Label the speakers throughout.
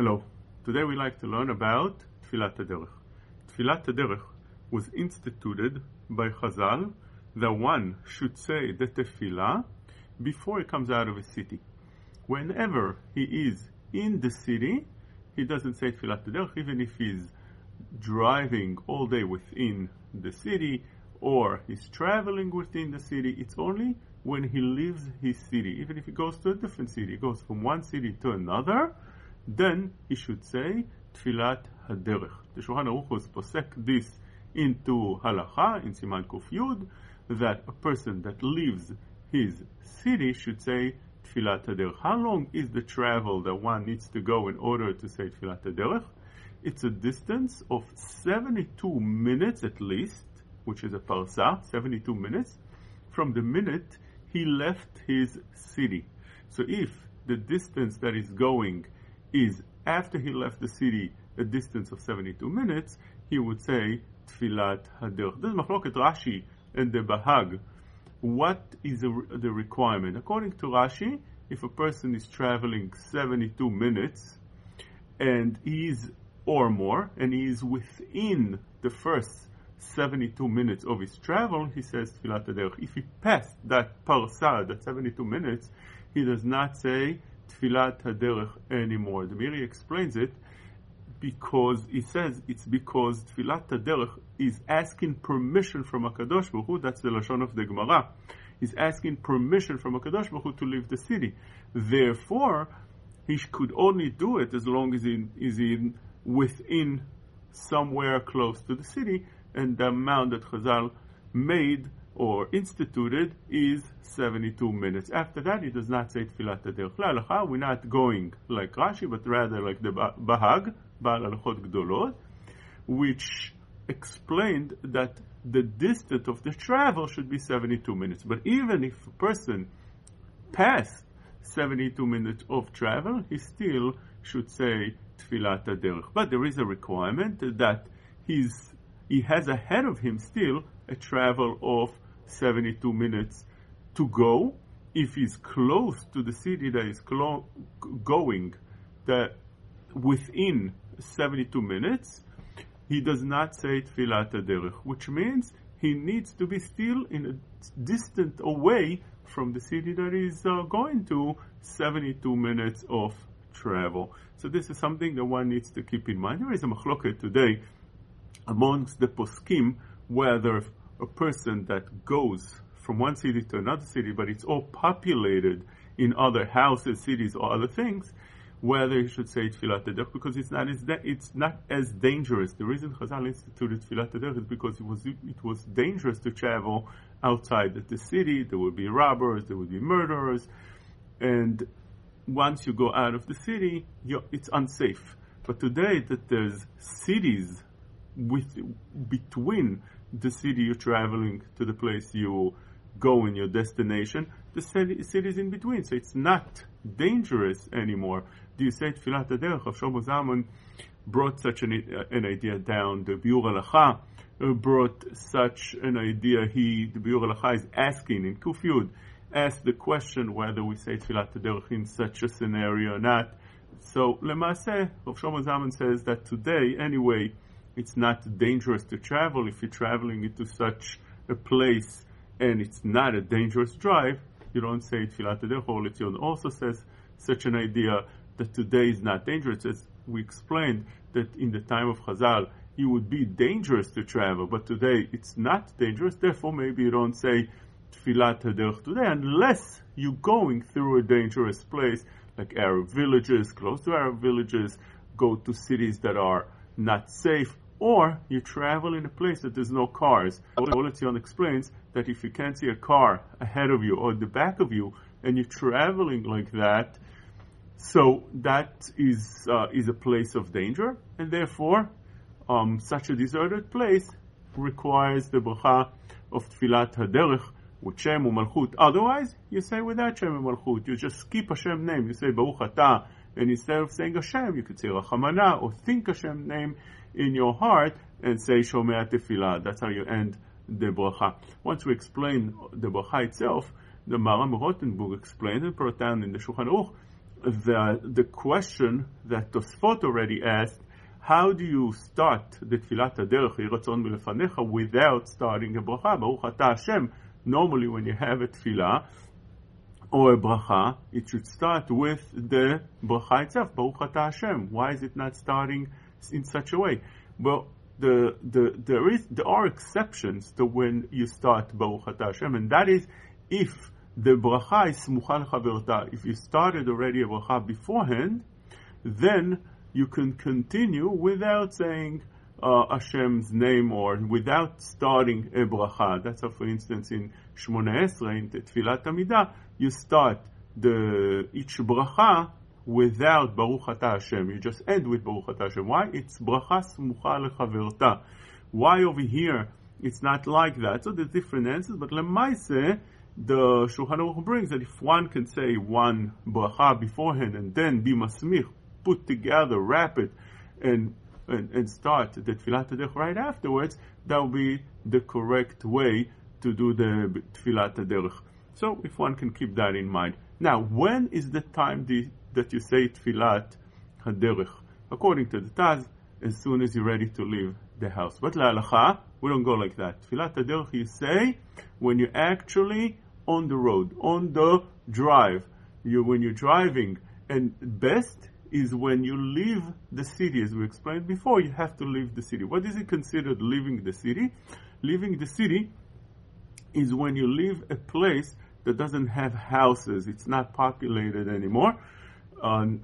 Speaker 1: Hello. Today we like to learn about Tfilat HaDerech. Tfilat HaDerech was instituted by Chazal that one should say the tefillah before he comes out of a city. Whenever he is in the city, he doesn't say Tfilat HaDerech even if he's driving all day within the city or he's traveling within the city. It's only when he leaves his city. Even if he goes to a different city, he goes from one city to another, then he should say Tfilat HaDerech. The Shulchan Aruch was posek this into halacha in Siman Kuf Yud that a person that leaves his city should say Tfilat HaDerech. How long is the travel that one needs to go in order to say Tfilat HaDerech? It's a distance of 72 minutes at least, which is a parsa, 72 minutes, from the minute he left his city. So if the distance that is going is after he left the city a distance of 72 minutes, he would say Tfilat Haderech. This is Machloket Rashi and the Bahag. What is the, requirement? According to Rashi, if a person is traveling 72 minutes and is or more, and he is within the first 72 minutes of his travel, he says Tfilat Haderech. If he passed that parsa, that 72 minutes, he does not say Tfilat Haderech anymore. The Meiri explains it because he says it's because Tfilat Haderech is asking permission from Akadosh Baruch Hu, that's the Lashon of the Gemara. He's asking permission from Akadosh Baruch Hu to leave the city. Therefore, he could only do it as long as he is in within somewhere close to the city, and the amount that Chazal made or instituted is 72 minutes. After that, he does not say Tfilat Haderech. We're not going like Rashi, but rather like the Bahag, Baal Halachot Gdolot, which explained that the distance of the travel should be 72 minutes. But even if a person passed 72 minutes of travel, he still should say Tfilat. But there is a requirement that he's, he has ahead of him still a travel of 72 minutes to go. If he's close to the city that is clo- going that within 72 minutes, he does not say Tfilat Haderech, which means he needs to be still in a distant away from the city that he's uh, going to 72 minutes of travel. So this is something that one needs to keep in mind. There is a machloket today amongst the poskim whether a person that goes from one city to another city, but it's all populated in other houses, cities, or other things, whether he should say Tfilat Haderech because it's not as it's not as dangerous. The reason Chazal instituted Tfilat Haderech is because it was it was dangerous to travel outside of the city. There would be robbers, there would be murderers, and once you go out of the city, it's unsafe. But today that there's cities with between the city you're traveling to the place you go in your destination, the city, cities in between. So it's not dangerous anymore. Do you say Tfilat Of Shlomo Zalman brought such an, uh, an idea down. The Biur Halacha brought such an idea. He, the Biur Halacha is asking in Kuf Yud, asked the question whether we say Tfilat Haderech in such a scenario or not. So, Lemase, Rav Shlomo Zalman says that today, anyway, it's not dangerous to travel if you're traveling into such a place and it's not a dangerous drive. You don't say Tfilat Haderech. Or also says such an idea that today is not dangerous. As we explained that in the time of Chazal, it would be dangerous to travel, but today it's not dangerous. Therefore, maybe you don't say Tfilat Haderech today unless you're going through a dangerous place like Arab villages, close to Arab villages, go to cities that are not safe, or you travel in a place that there's no cars. Or Letzion explains that if you can't see a car ahead of you or the back of you, and you're traveling like that, so that is uh, is a place of danger, and therefore, um, such a deserted place requires the bracha of Tfilat Haderech with Shem Malchut. Otherwise, you say without Shem Malchut. You just skip Hashem name. You say Baruch Atah, and instead of saying Hashem, you could say Rachamana or think Hashem name in your heart and say Shomea Tefillah. That's how you end the bracha. Once we explain the bracha itself, the Maharam Rothenburg explained and brought down in the Shulchan Aruch the, the question that Tosfot already asked, how do you start the Tfilat HaDerech, Yiratzon Milefanecha, without starting a bracha? Baruch Ata Hashem. Normally when you have a tefillah, or a bracha, it should start with the bracha itself, Baruch Ata Hashem. Why is it not starting in such a way? Well, the, the, there is, there are exceptions to when you start Baruch Hashem, and that is if the bracha is smucha lechaverta. If you started already a bracha beforehand, then you can continue without saying uh, Hashem's name or without starting a bracha. That's how, for instance, in Shmona Esrei, in Tfilat Amidah, you start the each bracha without Baruch Ata Hashem. You just end with Baruch Ata Hashem. Why? It's bracha smucha lechaverta. Why over here it's not like that? So there's different answers, but lemaise the Shulchan Aruch brings that if one can say one bracha beforehand and then be masmich, put together, wrap it, and and, and start the Tfilat Derech right afterwards, that will be the correct way to do the Tfilat Derech. So if one can keep that in mind. Now, when is the time the, that you say Tfilat Haderech? According to the Taz, as soon as you're ready to leave the house. But la we don't go like that. Tfilat Haderech you say when you're actually on the road, on the drive. You, when you're driving, and best is when you leave the city, as we explained before, you have to leave the city. What is it considered leaving the city? Leaving the city is when you leave a place that doesn't have houses, it's not populated anymore. Um,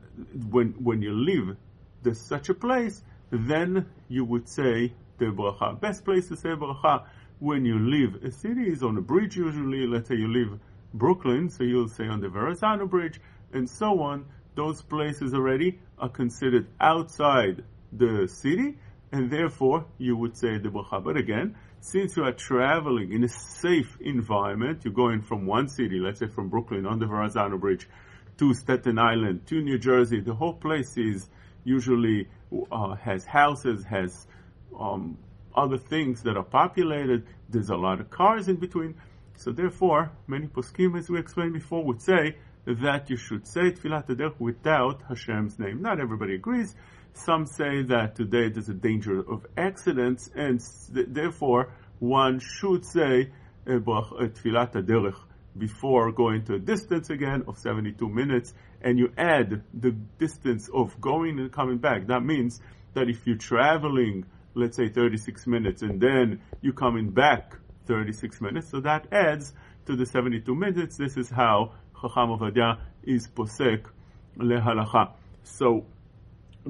Speaker 1: when, when you leave the, such a place, then you would say the bracha. Best place to say bracha when you leave a city is on a bridge usually. Let's say you leave Brooklyn, so you'll say on the Verrazano Bridge, and so on. Those places already are considered outside the city, and therefore you would say the bracha. But again, since you are traveling in a safe environment, you're going from one city, let's say from Brooklyn on the Verrazano Bridge, to Staten Island, to New Jersey, the whole place is usually uh, has houses, has um, other things that are populated. There's a lot of cars in between. So therefore, many poskim, as we explained before, would say that you should say Tfilat Derech without Hashem's name. Not everybody agrees. Some say that today there's a danger of accidents, and th- therefore one should say Tfilat Derech before going to a distance again of 72 minutes, and you add the distance of going and coming back. That means that if you're traveling let's say 36 minutes, and then you're coming back 36 minutes, so that adds to the 72 minutes. This is how Chacham Ovadia is posek lehalacha. So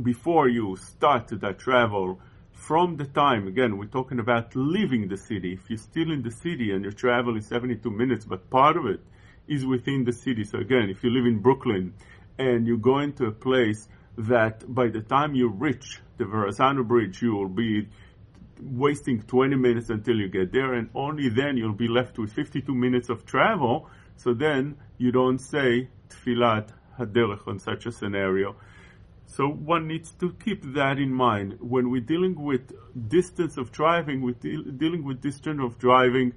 Speaker 1: before you start that travel, from the time, again, we're talking about leaving the city. If you're still in the city and your travel is 72 minutes, but part of it is within the city. So again, if you live in Brooklyn and you go into a place that by the time you reach the Verrazano Bridge, you will be wasting 20 minutes until you get there, and only then you'll be left with 52 minutes of travel. So then you don't say Tfilat Haderech on such a scenario. So one needs to keep that in mind when we're dealing with distance of driving. We're de- dealing with distance of driving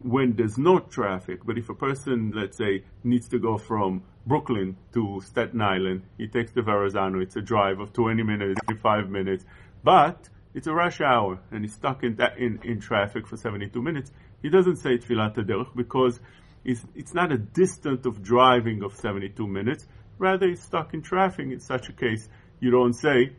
Speaker 1: when there's no traffic. But if a person, let's say, needs to go from Brooklyn to Staten Island, he takes the Verrazano. It's a drive of 20 minutes, 25 minutes, but it's a rush hour and he's stuck in that in, in traffic for 72 minutes. He doesn't say Tfilat Derech because it's, it's not a distance of driving of 72 minutes. Rather, he's stuck in traffic. In such a case, you don't say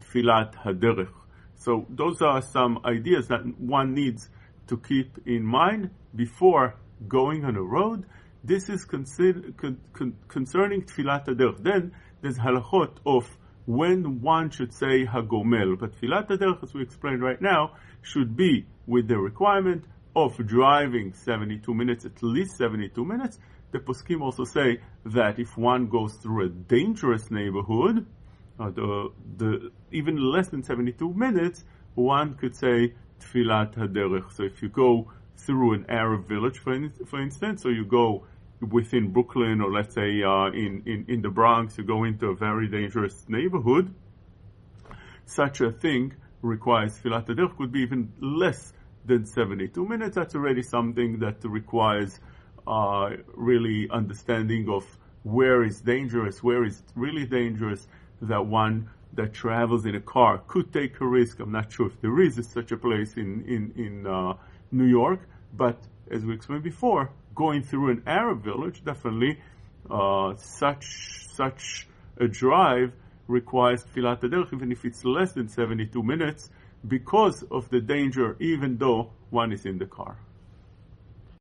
Speaker 1: Tfilat Haderech. So those are some ideas that one needs to keep in mind before going on a road. This is consider, con, con, concerning Tfilat Aderech. Then there's halachot of when one should say Hagomel. But Tfilat Aderech, as we explained right now, should be with the requirement of driving 72 minutes, at least 72 minutes. The poskim also say that if one goes through a dangerous neighborhood, uh, the, the, even less than 72 minutes, one could say Tfilat Haderech. So if you go through an Arab village, for, in, for instance, or you go within Brooklyn or let's say uh, in, in, in the Bronx, you go into a very dangerous neighborhood, such a thing requires Tfilat Haderech could be even less than 72 minutes. That's already something that requires uh, really understanding of where is dangerous, where is really dangerous, that one that travels in a car could take a risk. I'm not sure if there is such a place in, in, in uh, New York, but as we explained before, going through an Arab village, definitely uh, such, such a drive requires derech, even if it's less than 72 minutes, because of the danger, even though one is in the car.